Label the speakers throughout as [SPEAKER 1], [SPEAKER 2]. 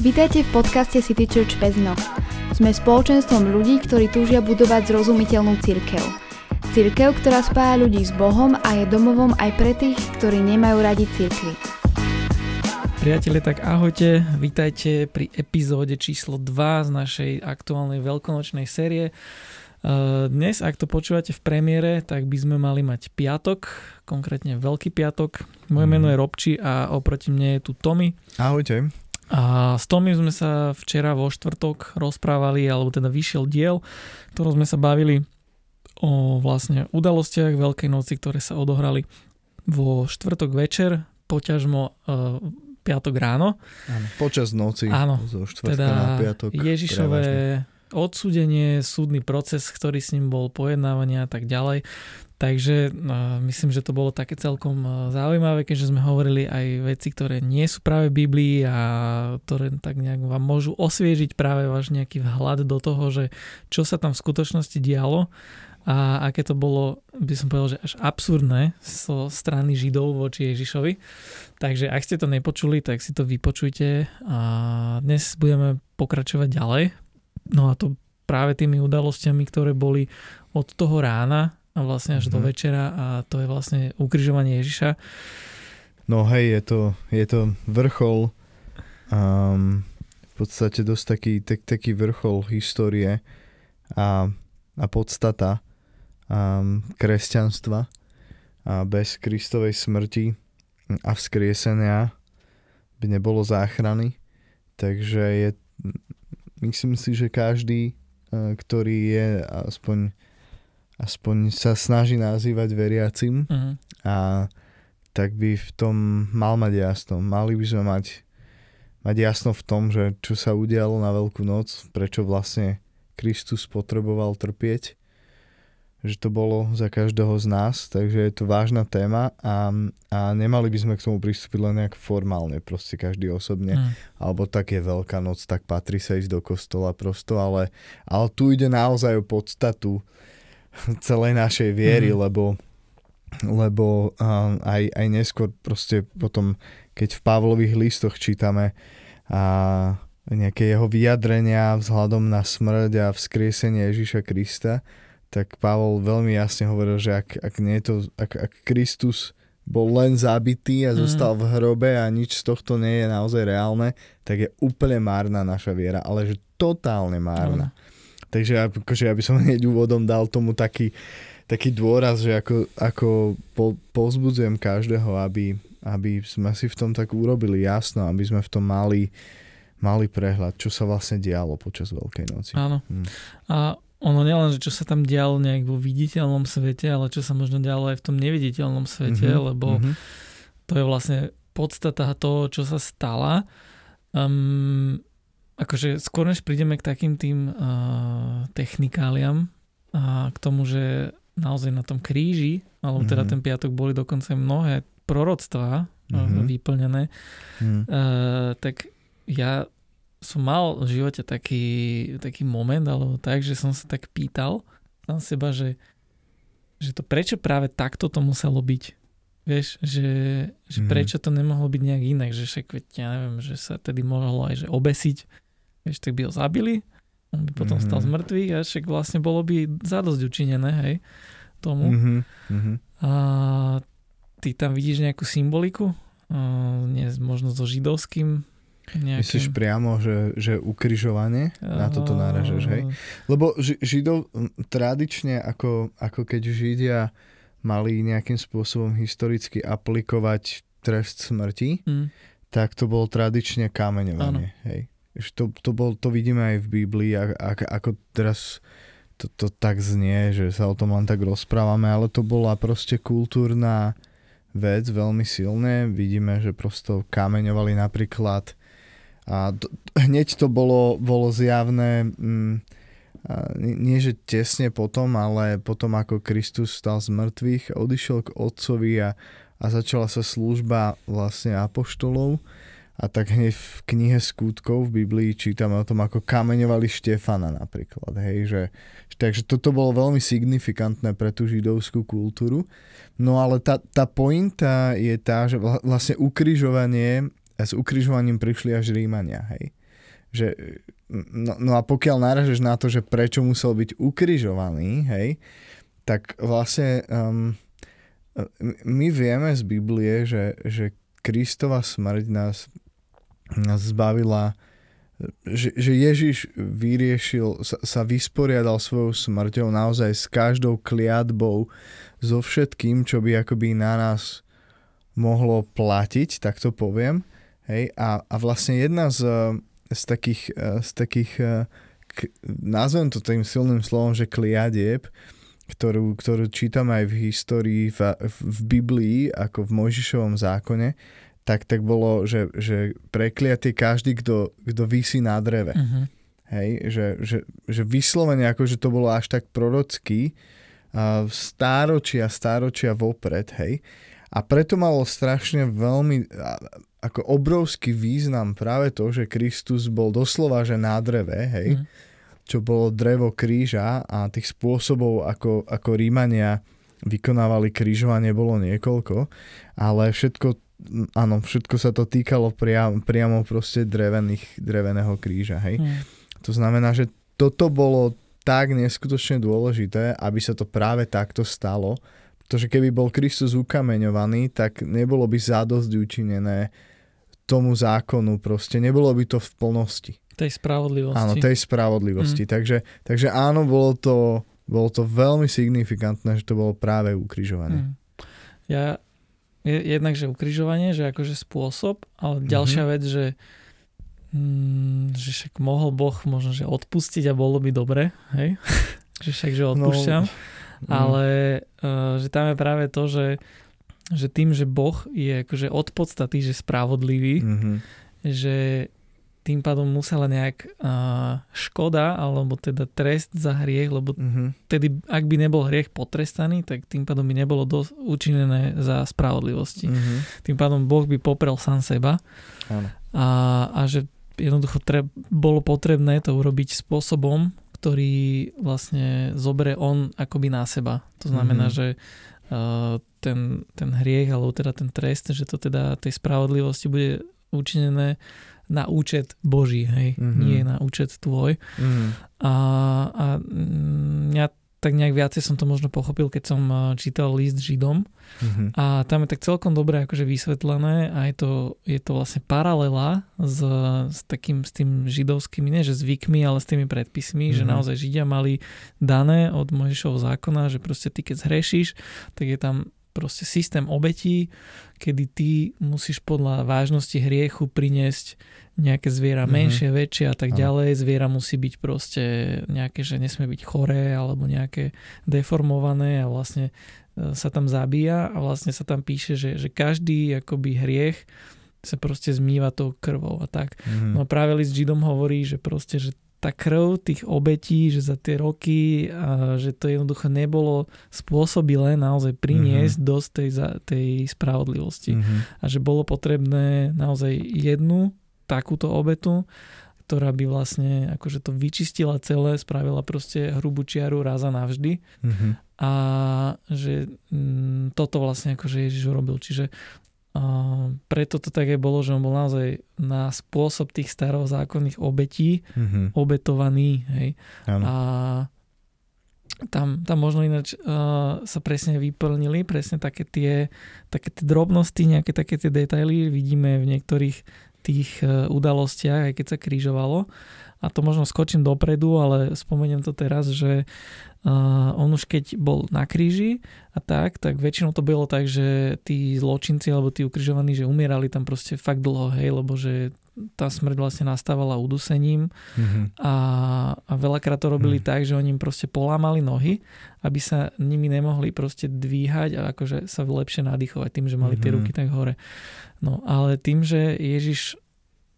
[SPEAKER 1] Vítajte v podcaste City Church Pezno. Sme spoločenstvom ľudí, ktorí túžia budovať zrozumiteľnú cirkev. Cirkev, ktorá spája ľudí s Bohom a je domovom aj pre tých, ktorí nemajú radi cirkvi.
[SPEAKER 2] Priatelia, tak ahojte, vítajte pri epizóde číslo 2 z našej aktuálnej veľkonočnej série. Dnes, ak to počúvate v premiére, tak by sme mali mať piatok, konkrétne Veľký piatok. Moje mm. meno je Robči a oproti mne je tu Tommy.
[SPEAKER 3] Ahojte.
[SPEAKER 2] A s Tommy sme sa včera vo štvrtok rozprávali, alebo teda vyšiel diel, ktorom sme sa bavili o vlastne udalostiach Veľkej noci, ktoré sa odohrali vo štvrtok večer, poťažmo uh, piatok ráno.
[SPEAKER 3] Áno, počas noci.
[SPEAKER 2] Áno,
[SPEAKER 3] zo štvrtka
[SPEAKER 2] teda
[SPEAKER 3] na piatok.
[SPEAKER 2] Ježišové
[SPEAKER 3] prevažne
[SPEAKER 2] odsúdenie, súdny proces, ktorý s ním bol, pojednávania a tak ďalej. Takže no, myslím, že to bolo také celkom uh, zaujímavé, keďže sme hovorili aj veci, ktoré nie sú práve v Biblii a ktoré tak nejak vám môžu osviežiť práve váš nejaký vhľad do toho, že čo sa tam v skutočnosti dialo a aké to bolo, by som povedal, že až absurdné zo strany Židov voči Ježišovi. Takže ak ste to nepočuli, tak si to vypočujte a dnes budeme pokračovať ďalej No a to práve tými udalosťami, ktoré boli od toho rána a vlastne až mm-hmm. do mhm. večera a to je vlastne ukrižovanie Ježiša.
[SPEAKER 3] No hej, je to, je to vrchol, um, v podstate dosť taký, tak, taký vrchol histórie a, a podstata um, kresťanstva a bez Kristovej smrti a vzkriesenia by nebolo záchrany. Takže je myslím si, že každý, eh, ktorý je aspoň, aspoň sa snaží nazývať veriacim uh-huh. a tak by v tom mal mať jasno. Mali by sme mať, mať jasno v tom, že čo sa udialo na Veľkú noc, prečo vlastne Kristus potreboval trpieť že to bolo za každého z nás, takže je to vážna téma a, a nemali by sme k tomu pristúpiť len nejak formálne, proste každý osobne, mm. alebo tak je Veľká noc, tak patrí sa ísť do kostola prosto, ale, ale tu ide naozaj o podstatu celej našej viery, mm. lebo lebo um, aj, aj neskôr proste potom, keď v Pavlových listoch čítame a nejaké jeho vyjadrenia vzhľadom na smrť a vzkriesenie Ježíša Krista, tak Pavol veľmi jasne hovoril, že ak, ak, nie je to, ak, ak Kristus bol len zabitý a mhm. zostal mm. v hrobe a nič z tohto nie je naozaj reálne, tak je úplne márna naša viera, ale že totálne márna. Mm. Takže akože ja by som hneď úvodom dal tomu taký, taký dôraz, že ako, ako po, pozbudzujem každého, aby, aby sme si v tom tak urobili jasno, aby sme v tom mali, mali prehľad, čo sa vlastne dialo počas Veľkej noci.
[SPEAKER 2] Áno. Mm. A ono nielen, že čo sa tam dialo nejak vo viditeľnom svete, ale čo sa možno dialo aj v tom neviditeľnom svete, mm-hmm. lebo mm-hmm. to je vlastne podstata toho, čo sa stala. Um, akože skôr než prídeme k takým tým uh, technikáliam a k tomu, že naozaj na tom kríži, alebo teda mm-hmm. ten piatok boli dokonca mnohé proroctvá mm-hmm. vyplnené, mm-hmm. uh, tak ja som mal v živote taký, taký moment, alebo tak, že som sa tak pýtal sám seba, že, že to prečo práve takto to muselo byť. Vieš, že, že mm. prečo to nemohlo byť nejak inak, že však, ja neviem, že sa tedy mohlo aj že obesiť, vieš, tak by ho zabili, on by potom mm-hmm. stal z mŕtvych a však vlastne bolo by zadosť učinené, hej, tomu. Mm-hmm. A ty tam vidíš nejakú symboliku, uh, nie, možno so židovským
[SPEAKER 3] Nejakým... Myslíš priamo, že, že ukrižovanie? Na toto náražaš, hej? Lebo Židov tradične, ako, ako keď Židia mali nejakým spôsobom historicky aplikovať trest smrti, mm. tak to bolo tradične kameňovanie, ano. hej? To, to, bol, to vidíme aj v Biblii, ako, ako teraz to, to tak znie, že sa o tom len tak rozprávame, ale to bola proste kultúrna vec veľmi silné. Vidíme, že prosto kameňovali napríklad a to, hneď to bolo, bolo zjavné, mm, nie že tesne potom, ale potom ako Kristus stal z mŕtvych, odišiel k Otcovi a, a začala sa služba vlastne apoštolov. A tak hneď v knihe skutkov v Biblii čítame o tom, ako kameňovali Štefana napríklad. Hej, že, takže toto bolo veľmi signifikantné pre tú židovskú kultúru. No ale tá, tá pointa je tá, že vlastne ukrižovanie s ukrižovaním prišli až Rímania, hej. že no, no a pokiaľ naražeš na to, že prečo musel byť ukrižovaný, hej, tak vlastne um, my vieme z Biblie, že, že Kristova smrť nás zbavila že, že Ježiš vyriešil, sa, sa vysporiadal svojou smrťou naozaj s každou kliatbou, so všetkým, čo by akoby na nás mohlo platiť, tak to poviem. Hej? A, a vlastne jedna z, z takých, z takých k, nazvem to tým silným slovom, že kliadieb, ktorú, ktorú čítame aj v histórii, v, v Biblii, ako v Mojžišovom zákone, tak, tak bolo, že, že prekliatie každý, kto, kto vysí na dreve. Uh-huh. Hej, že, že, že vyslovene ako, že to bolo až tak prorocký, uh, stáročia, stáročia vopred, hej. A preto malo strašne veľmi, ako obrovský význam práve to, že Kristus bol doslova, že na dreve, hej, uh-huh. čo bolo drevo kríža a tých spôsobov, ako, ako Rímania vykonávali krížovanie, bolo niekoľko, ale všetko áno, všetko sa to týkalo priam, priamo proste drevených, dreveného kríža, hej. Hmm. To znamená, že toto bolo tak neskutočne dôležité, aby sa to práve takto stalo, pretože keby bol Kristus ukameňovaný, tak nebolo by zadosť učinené tomu zákonu, proste nebolo by to v plnosti.
[SPEAKER 2] Tej spravodlivosti.
[SPEAKER 3] Áno, tej spravodlivosti. Hmm. Takže, takže áno, bolo to, bolo to veľmi signifikantné, že to bolo práve ukrižovanie. Hmm.
[SPEAKER 2] Ja jednak, že ukrižovanie, že akože spôsob, ale ďalšia mm-hmm. vec, že, mm, že však mohol Boh možno, že odpustiť a bolo by dobre, hej? že však, že odpúšťam. No, ale uh, že tam je práve to, že, že tým, že Boh je akože od podstaty, že spravodlivý, mm-hmm. že tým pádom musela nejak uh, škoda alebo teda trest za hriech, lebo mm-hmm. tedy ak by nebol hriech potrestaný, tak tým pádom by nebolo dosť učinené za spravodlivosti. Mm-hmm. Tým pádom Boh by poprel sám seba Áno. A, a že jednoducho treb, bolo potrebné to urobiť spôsobom, ktorý vlastne zoberie on akoby na seba. To znamená, mm-hmm. že uh, ten, ten hriech alebo teda ten trest, že to teda tej spravodlivosti bude učinené na účet Boží, hej, mm-hmm. nie na účet tvoj. Mm-hmm. A, a mm, mňa tak nejak viacej som to možno pochopil, keď som čítal list Židom mm-hmm. a tam je tak celkom dobre akože vysvetlené a je to, je to vlastne paralela s, s takým, s tým židovskými, nie že zvykmi, ale s tými predpismi, mm-hmm. že naozaj Židia mali dané od Mojžišovho zákona, že proste ty keď zhrešíš, tak je tam proste systém obetí, kedy ty musíš podľa vážnosti hriechu priniesť nejaké zviera mm-hmm. menšie, väčšie a tak ďalej. Zviera musí byť proste nejaké, že nesmie byť choré alebo nejaké deformované a vlastne e, sa tam zabíja a vlastne sa tam píše, že, že každý akoby hriech sa proste zmýva tou krvou a tak. Mm-hmm. No práve list Židom hovorí, že proste, že tá krv tých obetí, že za tie roky, a že to jednoducho nebolo spôsobilé naozaj priniesť mm-hmm. dosť tej, tej spravodlivosti. Mm-hmm. A že bolo potrebné naozaj jednu takúto obetu, ktorá by vlastne akože to vyčistila celé, spravila proste hrubú čiaru raz a navždy. Mm-hmm. A že mm, toto vlastne akože Ježiš urobil. Čiže a preto to také bolo, že on bol naozaj na spôsob tých starozákonných obetí mm-hmm. obetovaný. Hej. A tam, tam možno ináč uh, sa presne vyplnili presne také tie, také tie drobnosti, nejaké také tie detaily vidíme v niektorých tých uh, udalostiach, aj keď sa krížovalo. A to možno skočím dopredu, ale spomeniem to teraz, že Uh, on už keď bol na kríži a tak, tak väčšinou to bolo tak, že tí zločinci alebo tí ukrižovaní, že umierali tam proste fakt dlho, hej, lebo že tá smrť vlastne nastávala udusením mm-hmm. a, a veľakrát to robili mm. tak, že oni im proste polámali nohy, aby sa nimi nemohli proste dvíhať a akože sa lepšie nadýchovať tým, že mali mm-hmm. tie ruky tak hore. No ale tým, že Ježiš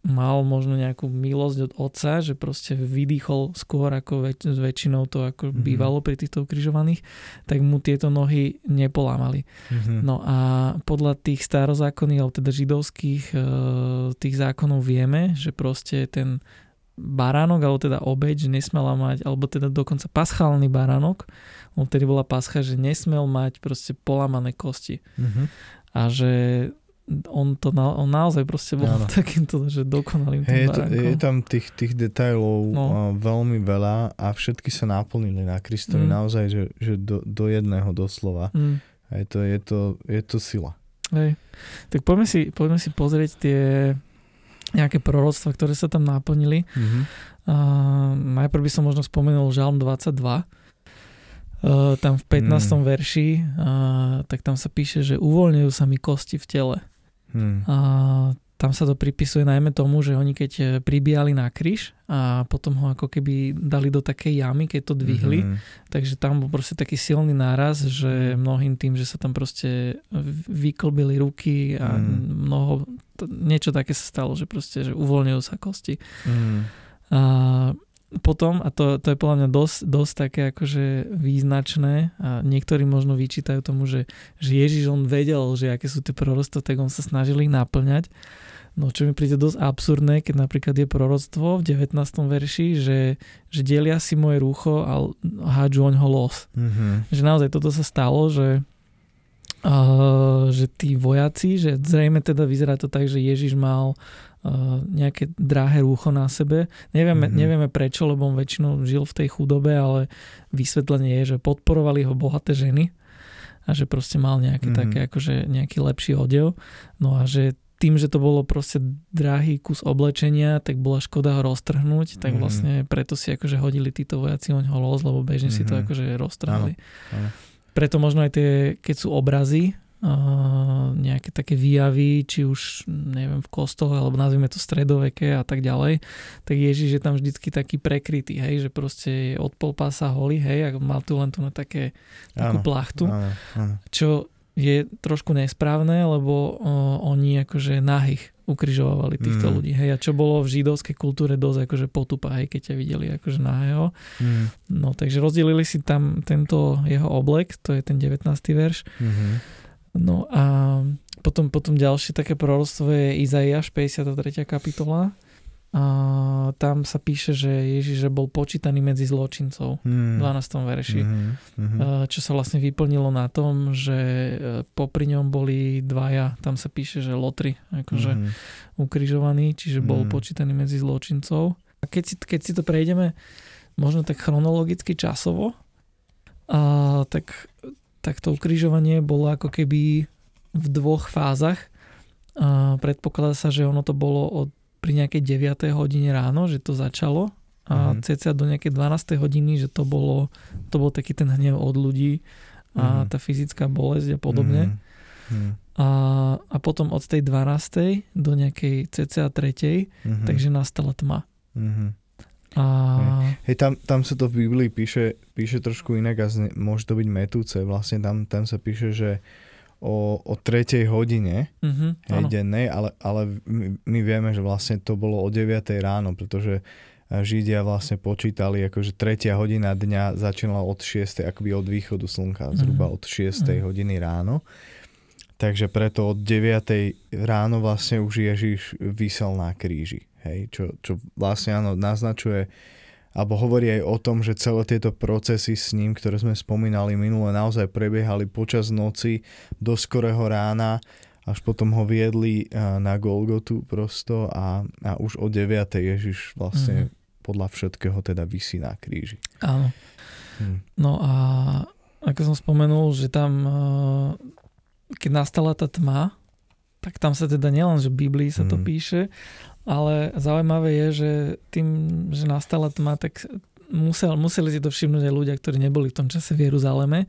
[SPEAKER 2] mal možno nejakú milosť od otca, že proste vydýchol skôr ako väč- s väčšinou to ako mm-hmm. bývalo pri týchto ukrižovaných, tak mu tieto nohy nepolámali. Mm-hmm. No a podľa tých starozákonných, alebo teda židovských e, tých zákonov vieme, že proste ten baránok, alebo teda obeď, že nesmela mať, alebo teda dokonca paschálny baránok, on vtedy bola pascha, že nesmel mať proste polamané kosti. Mm-hmm. A že on to na, on naozaj proste bol ano. takýmto, že dokonalým
[SPEAKER 3] hey, je, to, je tam tých, tých detailov no. veľmi veľa a všetky sa naplnili na Kristovi mm. naozaj, že, že do, do jedného doslova. Mm. Je to, je, to, je to sila.
[SPEAKER 2] Hej. Tak poďme si, poďme si pozrieť tie nejaké proroctva, ktoré sa tam naplnili. Mm-hmm. Uh, najprv by som možno spomenul Žalm 22. Uh, tam v 15. Mm. verši, uh, tak tam sa píše, že uvoľňujú sa mi kosti v tele. Hmm. A tam sa to pripisuje najmä tomu, že oni keď e, pribíjali na kryš a potom ho ako keby dali do takej jamy, keď to dvihli, mm-hmm. takže tam bol proste taký silný náraz, že mnohým tým, že sa tam proste vyklbili ruky a mm. mnoho, to, niečo také sa stalo, že proste, že uvoľňujú sa kosti. Mm. A potom, a to, to je podľa mňa dosť, dosť také akože význačné a niektorí možno vyčítajú tomu, že, že Ježiš on vedel, že aké sú tie proroctva, tak on sa snažil ich naplňať. No čo mi príde dosť absurdné, keď napríklad je proroctvo v 19. verši, že, že delia si moje rúcho a hádžu oň ho los. Mm-hmm. Že naozaj toto sa stalo, že Uh, že tí vojaci, že zrejme teda vyzerá to tak, že Ježiš mal nejaké drahé rúcho na sebe. Nevieme, mm-hmm. nevieme prečo, lebo on väčšinou žil v tej chudobe, ale vysvetlenie je, že podporovali ho bohaté ženy a že proste mal nejaké mm-hmm. také, akože nejaký lepší odev. No a že tým, že to bolo proste drahý kus oblečenia, tak bola škoda ho roztrhnúť, tak mm-hmm. vlastne preto si akože hodili títo vojaci oň ho los, lebo bežne mm-hmm. si to mhm. akože roztrhali. Áno, áno. Preto možno aj tie, keď sú obrazy, nejaké také výjavy, či už neviem v kostole, alebo nazvime to stredoveké a tak ďalej, tak Ježiš je tam vždycky taký prekrytý, hej, že proste je od pol pása holý, hej, a mal tu len tu na také, takú áno, plachtu, áno, áno. čo je trošku nesprávne, lebo uh, oni akože nahých ukrižovali týchto mm. ľudí. Hej, a čo bolo v židovskej kultúre dosť akože potupa, hej, keď ťa videli akože nahého. Mm. No, takže rozdelili si tam tento jeho oblek, to je ten 19. verš. Mm-hmm. No a potom, potom ďalšie také proroctvo je Izaiáš, 53. kapitola. A tam sa píše, že Ježiš bol počítaný medzi zločincov hmm. v 12. verši. Hmm. Hmm. Čo sa vlastne vyplnilo na tom, že e, popri ňom boli dvaja, tam sa píše, že lotri, akože hmm. ukrižovaní, čiže bol hmm. počítaný medzi zločincov. A keď si, keď si to prejdeme možno tak chronologicky časovo, a, tak, tak to ukrižovanie bolo ako keby v dvoch fázach. A predpokladá sa, že ono to bolo od pri nejakej 9. hodine ráno, že to začalo a mm-hmm. cca do nejakej 12. hodiny, že to bolo, to bol taký ten hnev od ľudí a mm-hmm. tá fyzická bolesť a podobne. Mm-hmm. A, a potom od tej 12. do nejakej cca 3. Mm-hmm. takže nastala tma. Mm-hmm.
[SPEAKER 3] A... Hej, tam, tam sa to v Biblii píše, píše trošku inak a zne, môže to byť metúce. Vlastne tam, tam sa píše, že o, o tretej hodine mm-hmm, hej, dennej, ale, ale my, my vieme, že vlastne to bolo o 9 ráno, pretože Židia vlastne počítali, akože tretia hodina dňa začínala od 6. akoby od východu slnka, zhruba mhm. od 6. Mm-hmm. hodiny ráno. Takže preto od 9. ráno vlastne už Ježiš vysel na kríži. Hej, čo, čo vlastne áno, naznačuje alebo hovorí aj o tom, že celé tieto procesy s ním, ktoré sme spomínali minule, naozaj prebiehali počas noci do skorého rána, až potom ho viedli eh, na Golgotu prosto a, a už o 9. Ježiš vlastne mm-hmm. podľa všetkého teda vysí na kríži.
[SPEAKER 2] Áno. Hm. No a ako som spomenul, že tam eh, keď nastala tá tma, tak tam sa teda nielen, že v Biblii sa to mm. píše, ale zaujímavé je, že tým, že nastala tma, tak musel, museli si to všimnúť aj ľudia, ktorí neboli v tom čase v Jeruzaleme.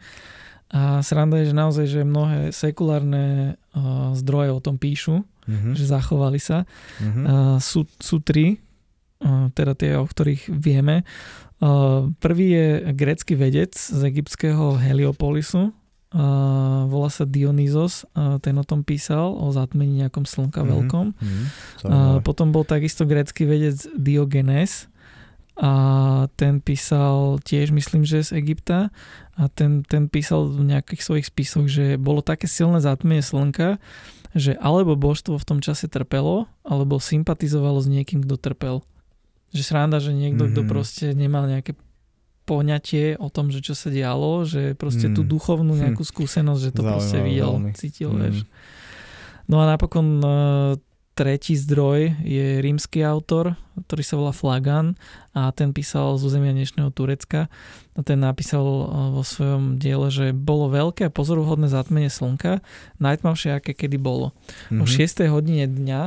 [SPEAKER 2] A sranda je, že naozaj, že mnohé sekulárne uh, zdroje o tom píšu, mm-hmm. že zachovali sa. Mm-hmm. Uh, sú, sú tri, uh, teda tie, o ktorých vieme. Uh, prvý je grecký vedec z egyptského Heliopolisu, Uh, volá sa Dionyzos, uh, ten o tom písal, o zatmení nejakom slnka mm-hmm. veľkom. Mm-hmm. Uh, potom bol takisto grécky vedec Diogenes a ten písal tiež, myslím, že z Egypta a ten, ten písal v nejakých svojich spisoch, že bolo také silné zatmenie slnka, že alebo božstvo v tom čase trpelo, alebo sympatizovalo s niekým, kto trpel. Že sranda, že niekto, mm-hmm. kto proste nemal nejaké poňatie o tom, že čo sa dialo, že proste mm. tú duchovnú hm. nejakú skúsenosť, že to Zaujímavé, proste videl, veľmi. cítil, mm. vieš. No a napokon uh, tretí zdroj je rímsky autor, ktorý sa volá Flagan a ten písal z územia dnešného Turecka. A ten napísal uh, vo svojom diele, že bolo veľké a pozoruhodné zatmenie slnka, najtmavšie aké kedy bolo. Mm-hmm. O 6. hodine dňa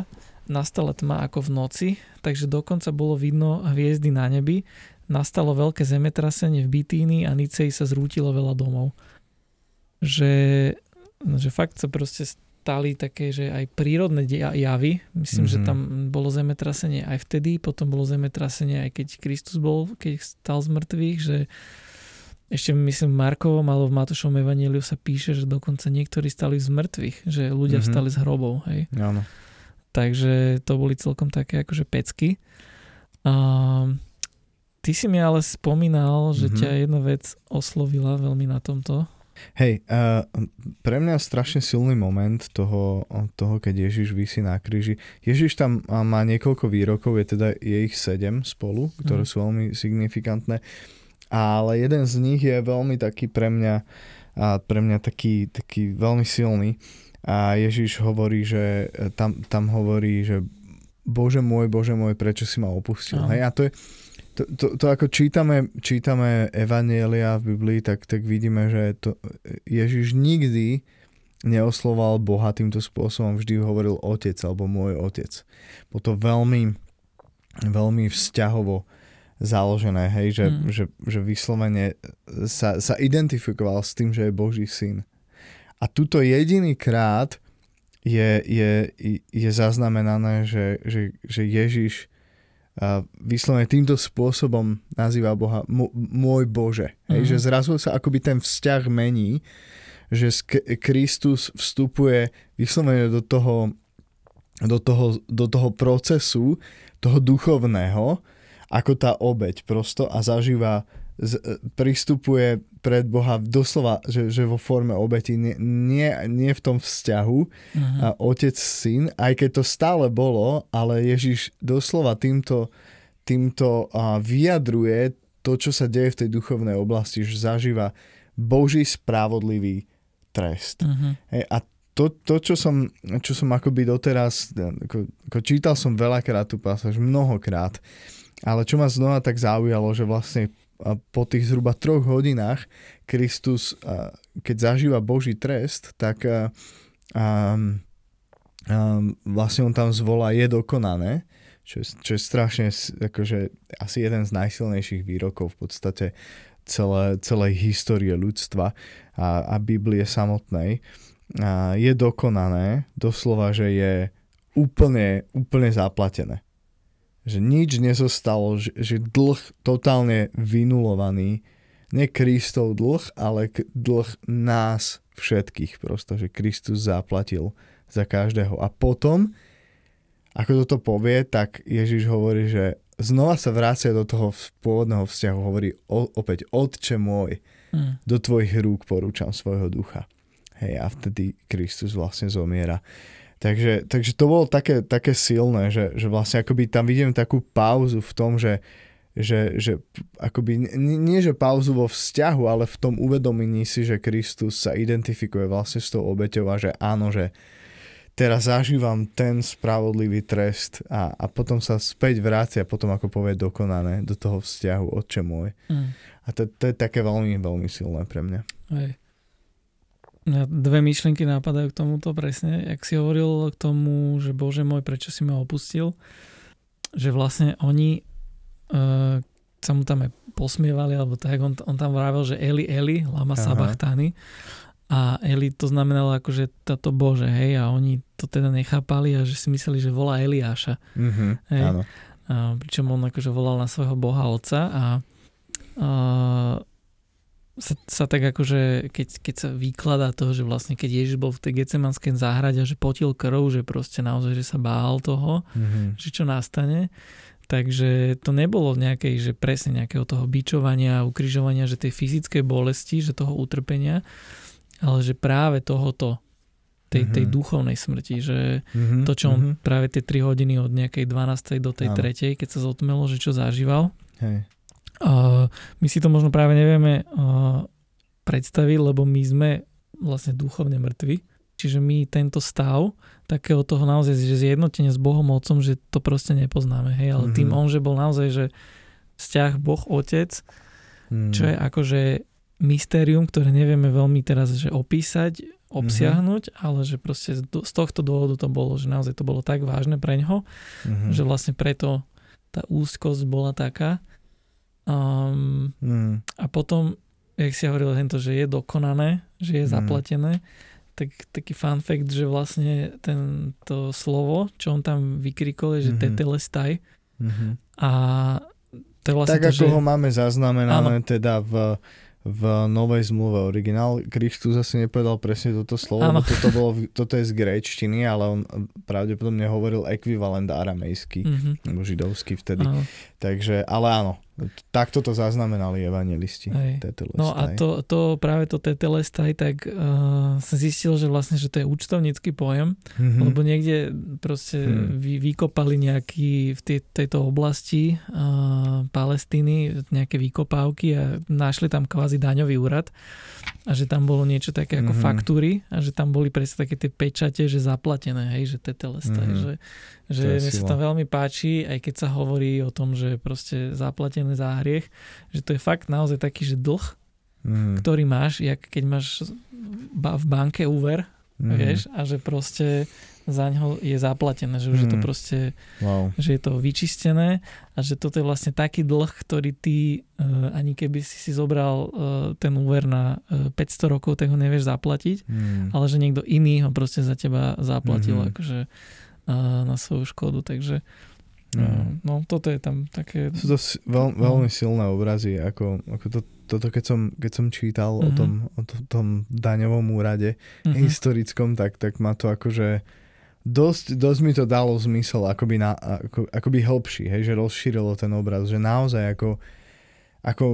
[SPEAKER 2] nastala tma ako v noci, takže dokonca bolo vidno hviezdy na nebi. Nastalo veľké zemetrasenie v Bitíni a Nicei sa zrútilo veľa domov. Že, že fakt sa proste stali také, že aj prírodné javy. Myslím, mm-hmm. že mhm. tam bolo zemetrasenie aj vtedy, potom bolo zemetrasenie aj keď Kristus bol, keď stal z mŕtvych, že ešte myslím v Markovom alebo v Matúšovom evaníliu sa píše, že dokonca niektorí stali z mŕtvych, že ľudia mm-hmm. vstali z hrobov. Hej.
[SPEAKER 3] Áno.
[SPEAKER 2] Takže to boli celkom také akože pecky. A, ty si mi ale spomínal, že mm-hmm. ťa jedna vec oslovila veľmi na tomto.
[SPEAKER 3] Hej, uh, pre mňa strašne silný moment toho, toho, keď Ježiš vysí na kríži. Ježiš tam má niekoľko výrokov, je teda je ich sedem spolu, ktoré mm. sú veľmi signifikantné, ale jeden z nich je veľmi taký pre mňa, a pre mňa taký, taký veľmi silný. A Ježiš hovorí, že tam, tam hovorí, že Bože môj, Bože môj, prečo si ma opustil. Hej, a to je, to, to, to ako čítame, čítame Evanielia v Biblii, tak, tak vidíme, že to Ježiš nikdy neosloval Boha týmto spôsobom, vždy hovoril otec alebo môj otec. Bolo to veľmi, veľmi vzťahovo založené, hej, že, mm. že, že vyslovene sa, sa identifikoval s tým, že je Boží syn. A tuto jediný krát je, je, je zaznamenané, že, že, že Ježiš vyslovene týmto spôsobom nazýva Boha môj Bože. Mm-hmm. Hej, mhm. že zrazu sa akoby ten vzťah mení, že Kristus vstupuje vyslovene do toho, do toho, do toho procesu, toho duchovného, ako tá obeď prosto a zažíva z, e, pristupuje pred Boha doslova, že, že vo forme obeti, nie, nie, nie v tom vzťahu uh-huh. a otec, syn, aj keď to stále bolo, ale Ježiš doslova týmto, týmto a vyjadruje to, čo sa deje v tej duchovnej oblasti, že zažíva Boží spravodlivý trest. Uh-huh. Hej, a to, to čo, som, čo som akoby doteraz, ako, ako čítal som veľakrát tú pasáž, mnohokrát, ale čo ma znova tak zaujalo, že vlastne po tých zhruba troch hodinách Kristus, keď zažíva Boží trest, tak um, um, vlastne on tam zvolá je dokonané, čo je, čo je strašne akože asi jeden z najsilnejších výrokov v podstate celé, celej histórie ľudstva a, a Biblie samotnej. A je dokonané, doslova, že je úplne, úplne zaplatené že nič nezostalo, že, že dlh totálne vynulovaný, nie Kristov dlh, ale dlh nás všetkých prosto, že Kristus zaplatil za každého. A potom, ako toto povie, tak Ježiš hovorí, že znova sa vrácia do toho pôvodného vzťahu, hovorí o, opäť, Otče môj, mm. do tvojich rúk porúčam svojho ducha. Hej, a vtedy Kristus vlastne zomiera. Takže, takže to bolo také, také silné, že, že vlastne akoby tam vidím takú pauzu v tom, že, že, že akoby nie, nie že pauzu vo vzťahu, ale v tom uvedomení si, že Kristus sa identifikuje vlastne s tou obeťou a že áno, že teraz zažívam ten spravodlivý trest a, a potom sa späť vrácia, potom ako povie dokonané do toho vzťahu, otče môj. Mm. A to, to je také veľmi, veľmi silné pre mňa.
[SPEAKER 2] Hej. Dve myšlienky nápadajú k tomuto presne. Jak si hovoril k tomu, že Bože môj, prečo si ma opustil, že vlastne oni uh, sa mu tam aj posmievali, alebo tak, on, on tam vravel, že Eli, Eli, lama Aha. sabachtani. A Eli to znamenalo ako, že táto Bože, hej, a oni to teda nechápali a že si mysleli, že volá Eliáša.
[SPEAKER 3] Mm-hmm, hej. Áno.
[SPEAKER 2] A, pričom on akože volal na svojho Boha Otca a, a sa, sa tak akože, keď, keď sa vykladá toho, že vlastne keď Ježiš bol v tej gecemanskej záhrade a že potil krv, že proste naozaj, že sa bál toho, mm-hmm. že čo nastane, takže to nebolo nejakej, že presne nejakého toho bičovania, ukrižovania, že tej fyzickej bolesti, že toho utrpenia, ale že práve tohoto, tej, mm-hmm. tej duchovnej smrti, že mm-hmm. to, čo on mm-hmm. práve tie 3 hodiny od nejakej 12. do tej 3. keď sa zotmelo, že čo zažíval, Hej Uh, my si to možno práve nevieme uh, predstaviť, lebo my sme vlastne duchovne mŕtvi. Čiže my tento stav takého toho naozaj, že zjednotenie s Bohom Otcom, že to proste nepoznáme. Hej? Ale mm-hmm. tým on, že bol naozaj, že vzťah Boh Otec, mm. čo je akože mystérium, ktoré nevieme veľmi teraz že opísať, obsiahnuť, mm-hmm. ale že proste z tohto dôvodu to bolo, že naozaj to bolo tak vážne pre ňoho, mm-hmm. že vlastne preto tá úzkosť bola taká. Um, mm. A potom, jak si hovoril tento, že je dokonané, že je mm. zaplatené, tak taký fun fact, že vlastne to slovo, čo on tam vykrikol, je, že mm-hmm. tetelestaj. Mm-hmm. A to je vlastne
[SPEAKER 3] tak
[SPEAKER 2] to,
[SPEAKER 3] ako
[SPEAKER 2] že...
[SPEAKER 3] ho máme zaznamenané áno. teda v v novej zmluve originál. Kristus asi nepovedal presne toto slovo, lebo toto, bolo, toto je z gréčtiny, ale on pravdepodobne hovoril ekvivalent aramejský, mm-hmm. alebo židovský vtedy. Áno. Takže, ale áno, Takto to zaznamenali evangelisti.
[SPEAKER 2] No a to, to práve to tetelestaj, tak uh, som zistil, že vlastne, že to je účtovnícky pojem, mm-hmm. lebo niekde proste mm. vy, vykopali nejaký v tej, tejto oblasti uh, Palestíny nejaké vykopávky a našli tam kvázi daňový úrad a že tam bolo niečo také ako mm-hmm. faktúry a že tam boli presne také tie pečate, že zaplatené, hej, že tetelestaj, mm-hmm. že, že mne sa tam veľmi páči, aj keď sa hovorí o tom, že proste zaplatené za hriech, že to je fakt naozaj taký, že dlh, mm-hmm. ktorý máš, jak keď máš v banke úver, mm-hmm. vieš, a že proste za ňo je zaplatené, že už mm. je to mhm. proste, wow. že je to vyčistené a že toto je vlastne taký dlh, ktorý ty uh, ani keby si si zobral uh, ten úver na uh, eh, 500 rokov, tak ho nevieš zaplatiť, mm. ale že niekto iný ho proste za teba zaplatil mm-hmm. akože uh, na svoju škodu, takže Mm. No, toto je tam také...
[SPEAKER 3] Sú to veľ, veľmi silné obrazy, ako, ako to, toto keď som, keď som čítal mm-hmm. o, mhm. tom, o to, tom daňovom úrade mm-hmm. historickom, tak, tak ma to akože dosť, dosť mi to dalo zmysel akoby, na, ako, akoby hĺbší, hej, že rozšírilo ten obraz, že naozaj ako, ako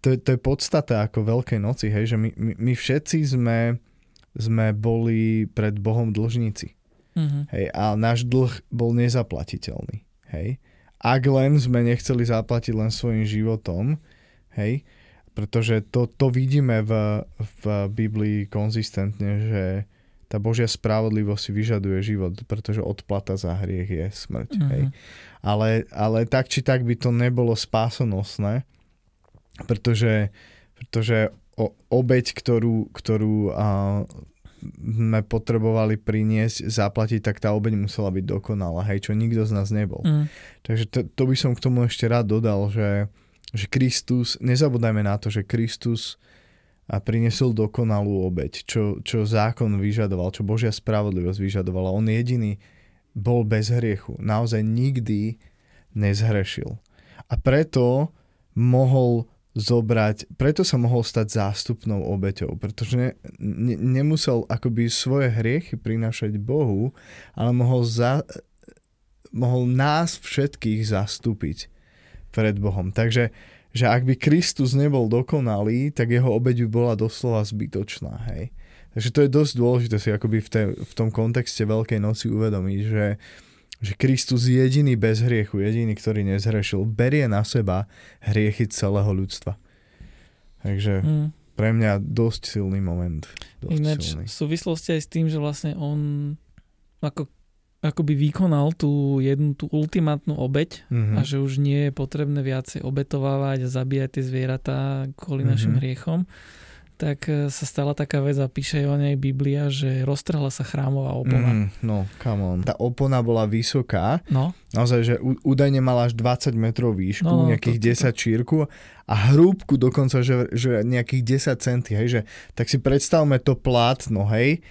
[SPEAKER 3] to, to je podstata ako Veľkej noci, hej, že my, my, my všetci sme, sme boli pred Bohom dlžníci. Mm-hmm. Hej, a náš dlh bol nezaplatiteľný. Hej. Ak len sme nechceli zaplatiť len svojim životom, hej, pretože to, to vidíme v, v Biblii konzistentne, že tá Božia spravodlivosť si vyžaduje život, pretože odplata za hriech je smrť. Uh-huh. Hej. Ale, ale tak či tak by to nebolo spásonosné, pretože, pretože o, obeď, ktorú, ktorú a, sme potrebovali priniesť, zaplatiť, tak tá obeď musela byť dokonalá, hej, čo nikto z nás nebol. Uh-huh. Takže to, to by som k tomu ešte rád dodal, že, že Kristus, nezabúdajme na to, že Kristus a priniesol dokonalú obeď, čo, čo zákon vyžadoval, čo Božia spravodlivosť vyžadovala. On jediný bol bez hriechu. Naozaj nikdy nezhrešil. A preto mohol zobrať, preto sa mohol stať zástupnou obeťou, pretože ne, ne, nemusel akoby svoje hriechy prinášať Bohu, ale mohol, za, mohol nás všetkých zastúpiť pred Bohom. Takže že ak by Kristus nebol dokonalý, tak jeho obeď by bola doslova zbytočná, hej. Takže to je dosť dôležité si akoby v, te, v tom kontexte Veľkej noci uvedomiť, že, že Kristus jediný bez hriechu, jediný, ktorý nezhrešil, berie na seba hriechy celého ľudstva. Takže mm. pre mňa dosť silný moment. Dosť
[SPEAKER 2] Ináč silný. v súvislosti aj s tým, že vlastne on ako akoby vykonal tú jednu tú ultimátnu obeď mm-hmm. a že už nie je potrebné viacej obetovávať a zabíjať tie zvieratá kvôli mm-hmm. našim hriechom, tak e, sa stala taká vec a píše o nej Biblia, že roztrhla sa chrámová opona. Mm,
[SPEAKER 3] no, come on. Tá opona bola vysoká. No. Naozaj, že údajne mala až 20 metrov výšku, no, no nejakých to, to, 10 šírku a hrúbku dokonca, že, že nejakých 10 centy, hej, že tak si predstavme to plátno, hej,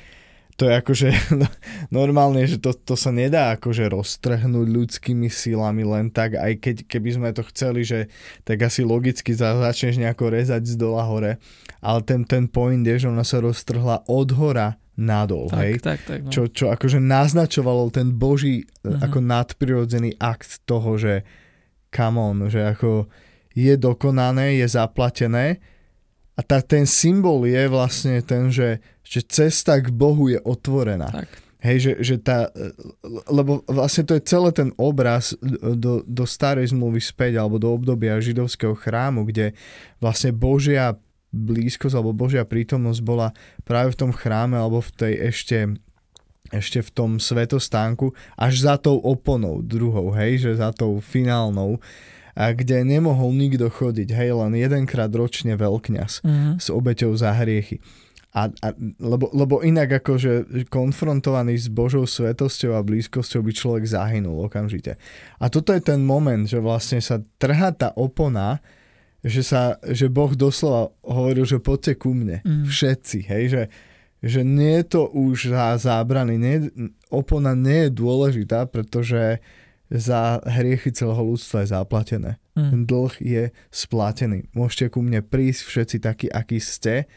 [SPEAKER 3] to je akože no, normálne, že to, to sa nedá akože roztrhnúť ľudskými silami len tak, aj keď keby sme to chceli, že tak asi logicky za, začneš nejako rezať z dola hore, ale ten, ten point je, že ona sa roztrhla od hora nadol, tak, hej?
[SPEAKER 2] Tak, tak, no.
[SPEAKER 3] čo, čo akože naznačovalo ten boží uh-huh. ako nadprirodzený akt toho, že come on, že ako je dokonané, je zaplatené a tá, ten symbol je vlastne ten, že, že cesta k Bohu je otvorená. Tak. Hej, že, že tá, lebo vlastne to je celý ten obraz do, do starej zmluvy späť alebo do obdobia židovského chrámu, kde vlastne Božia blízkosť alebo Božia prítomnosť bola práve v tom chráme alebo v tej ešte ešte v tom svetostánku až za tou oponou druhou, hej, že za tou finálnou, a kde nemohol nikto chodiť, hej, len jedenkrát ročne veľkňaz mm-hmm. s obeťou za hriechy. A, a, lebo, lebo inak akože konfrontovaný s Božou svetosťou a blízkosťou by človek zahynul okamžite. A toto je ten moment, že vlastne sa trhá tá opona, že, sa, že Boh doslova hovoril, že poďte ku mne, mm. všetci, hej, že, že nie je to už za zábrany, nie, opona nie je dôležitá, pretože za hriechy celého ľudstva je zaplatené. Mm. Ten dlh je splatený. Môžete ku mne prísť všetci takí, akí ste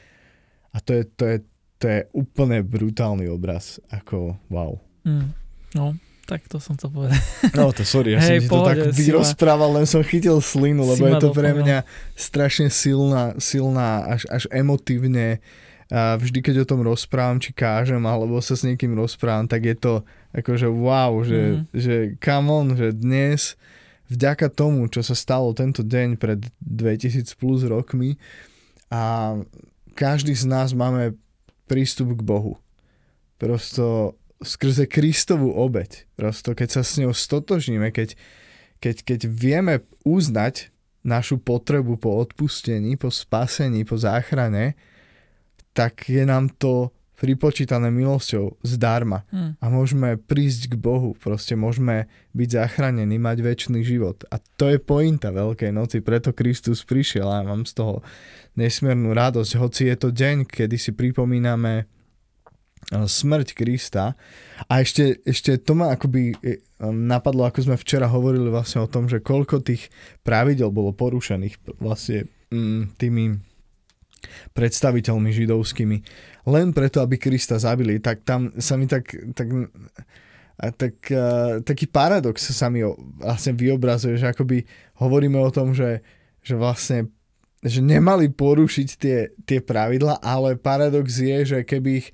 [SPEAKER 3] a to je, to je, to je úplne brutálny obraz. Ako wow.
[SPEAKER 2] Mm, no, tak to som to povedal.
[SPEAKER 3] No to sorry, ja hey, som ti to tak vyrozprával, len som chytil slinu, lebo je to pre mňa strašne silná, silná až, až emotívne. A vždy, keď o tom rozprávam, či kážem, alebo sa s niekým rozprávam, tak je to akože wow, že, mm. že come on, že dnes vďaka tomu, čo sa stalo tento deň pred 2000 plus rokmi a každý z nás máme prístup k Bohu. Prosto skrze Kristovú obeď. Prosto keď sa s ňou stotožníme, keď, keď, keď vieme uznať našu potrebu po odpustení, po spasení, po záchrane, tak je nám to pripočítané milosťou zdarma. Hmm. A môžeme prísť k Bohu, proste môžeme byť zachránení, mať väčší život. A to je pointa Veľkej noci, preto Kristus prišiel a mám z toho nesmiernu radosť, hoci je to deň, kedy si pripomíname eh, smrť Krista. A ešte, ešte to ma akoby eh, napadlo, ako sme včera hovorili vlastne o tom, že koľko tých pravidel bolo porušených vlastne mm, tými predstaviteľmi židovskými len preto, aby Krista zabili, tak tam sa mi tak, tak, tak taký paradox sa mi vlastne vyobrazuje, že akoby hovoríme o tom, že, že vlastne že nemali porušiť tie, tie pravidla, ale paradox je, že keby ich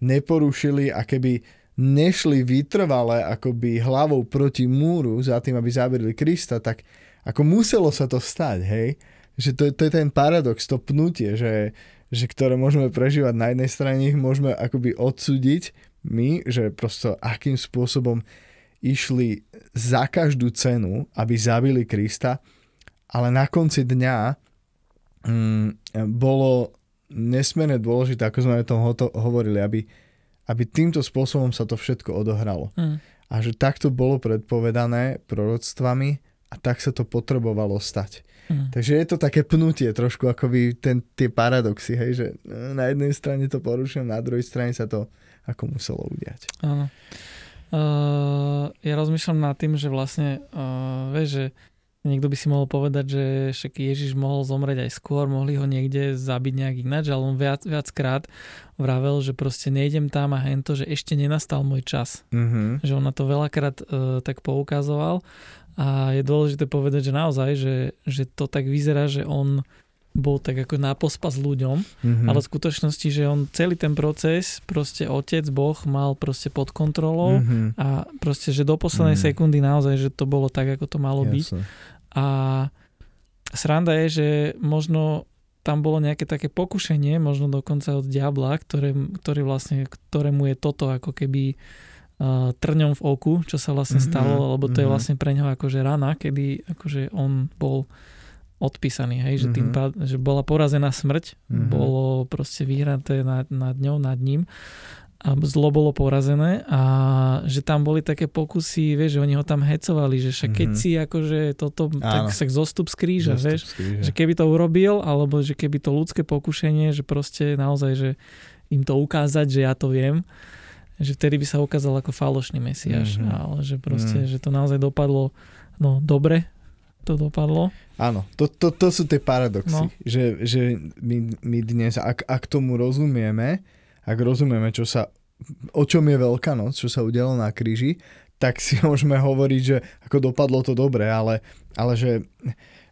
[SPEAKER 3] neporušili a keby nešli vytrvale akoby hlavou proti múru za tým, aby zavrili Krista, tak ako muselo sa to stať, hej? Že to, to je ten paradox, to pnutie, že, že ktoré môžeme prežívať na jednej strane, ich môžeme akoby odsúdiť my, že prosto akým spôsobom išli za každú cenu, aby zabili Krista, ale na konci dňa mm, bolo nesmierne dôležité, ako sme o tom hovorili, aby, aby týmto spôsobom sa to všetko odohralo. Mm. A že takto bolo predpovedané proroctvami a tak sa to potrebovalo stať. Mm. Takže je to také pnutie trošku akoby ten, tie paradoxy, hej, že no, na jednej strane to porušujem, na druhej strane sa to ako muselo udiať.
[SPEAKER 2] Áno. Uh, ja rozmýšľam nad tým, že vlastne, uh, vieš, že niekto by si mohol povedať, že však Ježiš mohol zomrieť aj skôr, mohli ho niekde zabiť nejak ináč, ale on viac, viackrát vravel, že proste nejdem tam a hento, že ešte nenastal môj čas. Mm-hmm. Že on na to veľakrát uh, tak poukazoval a je dôležité povedať, že naozaj, že, že to tak vyzerá, že on bol tak ako na pospas ľuďom, mm-hmm. ale v skutočnosti, že on celý ten proces, proste otec, Boh mal proste pod kontrolou mm-hmm. a proste, že do poslednej mm-hmm. sekundy naozaj, že to bolo tak, ako to malo Jasne. byť. A sranda je, že možno tam bolo nejaké také pokušenie, možno dokonca od diabla, ktoré, ktoré vlastne, ktorému je toto ako keby trňom v oku, čo sa vlastne mm-hmm. stalo, lebo to mm-hmm. je vlastne pre neho akože rana, kedy akože on bol odpísaný, hej, že, mm-hmm. tým pád, že bola porazená smrť, mm-hmm. bolo proste vyhraté nad, nad ňou, nad ním a zlo bolo porazené a že tam boli také pokusy, vieš, že oni ho tam hecovali, že však keď mm-hmm. si akože toto, Áno. tak sa zostup z kríža, zostup vieš, z kríža. že keby to urobil, alebo že keby to ľudské pokušenie, že proste naozaj, že im to ukázať, že ja to viem, že vtedy by sa ukázal ako falošný mesiaš, mm-hmm. ale že proste, mm. že to naozaj dopadlo no dobre, to dopadlo.
[SPEAKER 3] Áno, to, to, to sú tie paradoxy, no. že, že my, my dnes, ak, ak tomu rozumieme, ak rozumieme, čo sa, o čom je Veľká noc, čo sa udialo na kríži, tak si môžeme hovoriť, že ako dopadlo to dobre, ale, ale že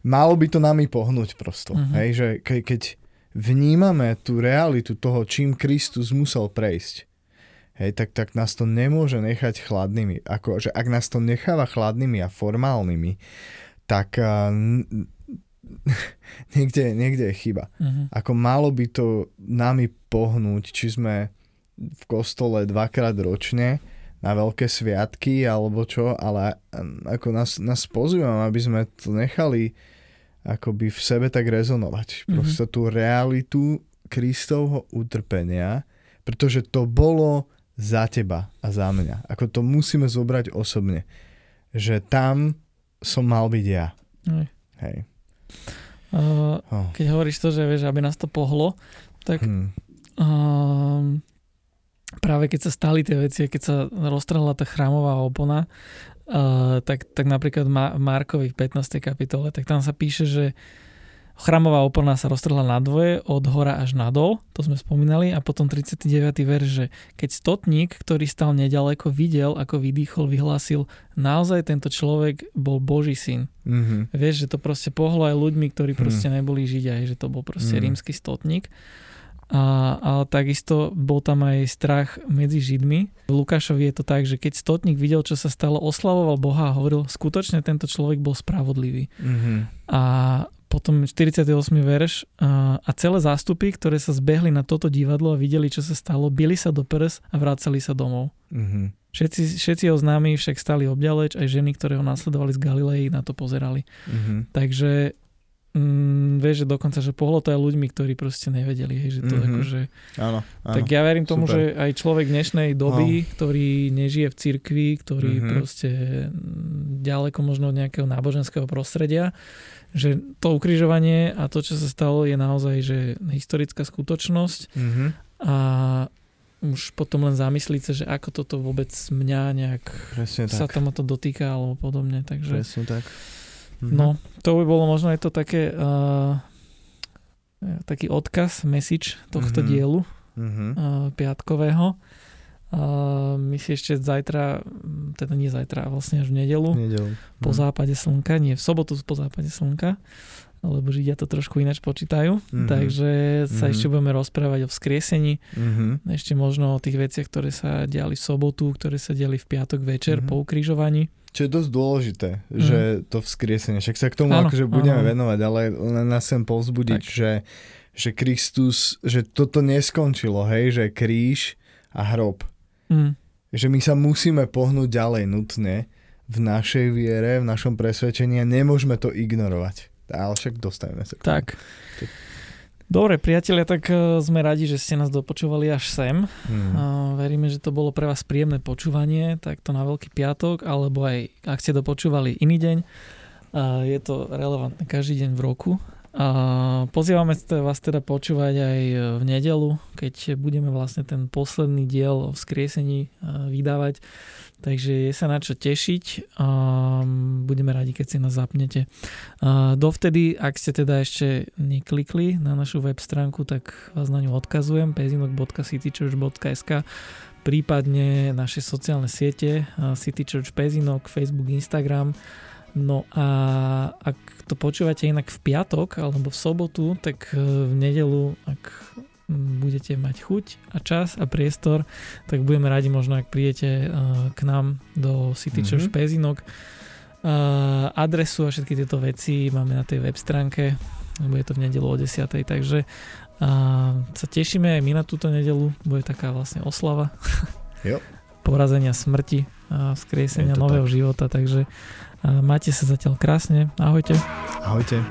[SPEAKER 3] malo by to nami pohnúť prosto. Uh-huh. Hej, že ke, keď vnímame tú realitu toho, čím Kristus musel prejsť, hej, tak, tak nás to nemôže nechať chladnými. Ako, že ak nás to necháva chladnými a formálnymi, tak niekde, niekde je chyba.
[SPEAKER 2] Uh-huh.
[SPEAKER 3] Ako malo by to nami pohnúť, či sme v kostole dvakrát ročne na veľké sviatky alebo čo, ale ako nás, nás pozývam, aby sme to nechali akoby v sebe tak rezonovať. Mm-hmm. Tú realitu Kristovho utrpenia, pretože to bolo za teba a za mňa. Ako to musíme zobrať osobne. Že tam som mal byť ja.
[SPEAKER 2] Aj.
[SPEAKER 3] Hej.
[SPEAKER 2] Uh, oh. Keď hovoríš to, že vieš, aby nás to pohlo, tak hmm. uh, práve keď sa stali tie veci, keď sa roztrhla tá chrámová opona, uh, tak, tak napríklad v Markovi v 15. kapitole, tak tam sa píše, že chramová opona sa roztrhla na dvoje, od hora až nadol, to sme spomínali, a potom 39. verš, že keď stotník, ktorý stal nedaleko, videl, ako vydýchol, vyhlásil, naozaj tento človek bol Boží syn. Mm-hmm. Vieš, že to proste pohlo aj ľuďmi, ktorí proste mm. neboli Židia, že to bol proste mm. rímsky stotník. A, ale takisto bol tam aj strach medzi Židmi. V Lukášovi je to tak, že keď stotník videl, čo sa stalo, oslavoval Boha a hovoril, skutočne tento človek bol spravodlivý. Mm-hmm. A potom 48. verš a, a celé zástupy, ktoré sa zbehli na toto divadlo a videli, čo sa stalo, bili sa do prs a vracali sa domov. Mm-hmm. Všetci, všetci jeho známi však stali obďaleč, aj ženy, ktoré ho nasledovali z Galilei, na to pozerali. Mm-hmm. Takže mm, vieš, že dokonca, že to aj ľuďmi, ktorí proste nevedeli, hej, že to mm-hmm. akože...
[SPEAKER 3] Áno, áno,
[SPEAKER 2] Tak ja verím tomu, super. že aj človek dnešnej doby, oh. ktorý nežije v cirkvi, ktorý mm-hmm. proste mm, ďaleko možno od nejakého náboženského prostredia, že to ukrižovanie a to, čo sa stalo, je naozaj že historická skutočnosť mm-hmm. a už potom len zamyslieť sa, že ako toto vôbec mňa nejak Presne sa tak. tam to dotýka alebo podobne. Takže...
[SPEAKER 3] Presne tak.
[SPEAKER 2] Mm-hmm. No, to by bolo možno je to také uh, taký odkaz, message tohto mm-hmm. dielu mm-hmm. Uh, piatkového. Uh, my si ešte zajtra, teda nie zajtra, vlastne až v nedelu, nedelu. po mm. západe slnka, nie v sobotu po západe slnka, lebo Židia to trošku ináč počítajú, mm-hmm. takže sa mm-hmm. ešte budeme rozprávať o vzkriesení, mm-hmm. ešte možno o tých veciach, ktoré sa diali v sobotu, ktoré sa diali v piatok večer mm-hmm. po ukrižovaní.
[SPEAKER 3] Čo je dosť dôležité, mm. že to vzkriesenie, však sa k tomu ano, akože budeme ano. venovať, ale len nás sem povzbudiť, že, že Kristus, že toto neskončilo, hej, že kríž a hrob. Mm. Že my sa musíme pohnúť ďalej nutne v našej viere, v našom presvedčení a nemôžeme to ignorovať. Ale však dostaneme sa k
[SPEAKER 2] tomu. Tak. Dobre, priatelia, tak e, sme radi, že ste nás dopočúvali až sem. Hmm. Veríme, že to bolo pre vás príjemné počúvanie, tak to na Veľký piatok, alebo aj ak ste dopočúvali iný deň. Je to relevantné každý deň v roku. Pozývame vás teda počúvať aj v nedelu, keď budeme vlastne ten posledný diel o vzkriesení vydávať. Takže je sa na čo tešiť a budeme radi, keď si nás zapnete. A dovtedy, ak ste teda ešte neklikli na našu web stránku, tak vás na ňu odkazujem pezinok.citychurch.sk prípadne naše sociálne siete City Church Pezinok, Facebook, Instagram. No a ak to počúvate inak v piatok alebo v sobotu, tak v nedelu, ak budete mať chuť a čas a priestor, tak budeme radi možno, ak prídete k nám do City Church mm-hmm. Pezinok. Adresu a všetky tieto veci máme na tej web stránke. Bude to v nedelu o 10. Takže sa tešíme aj my na túto nedelu. Bude taká vlastne oslava.
[SPEAKER 3] Jo.
[SPEAKER 2] Porazenia smrti a vzkriesenia nového tak. života. Takže máte sa zatiaľ krásne. Ahojte.
[SPEAKER 3] Ahojte.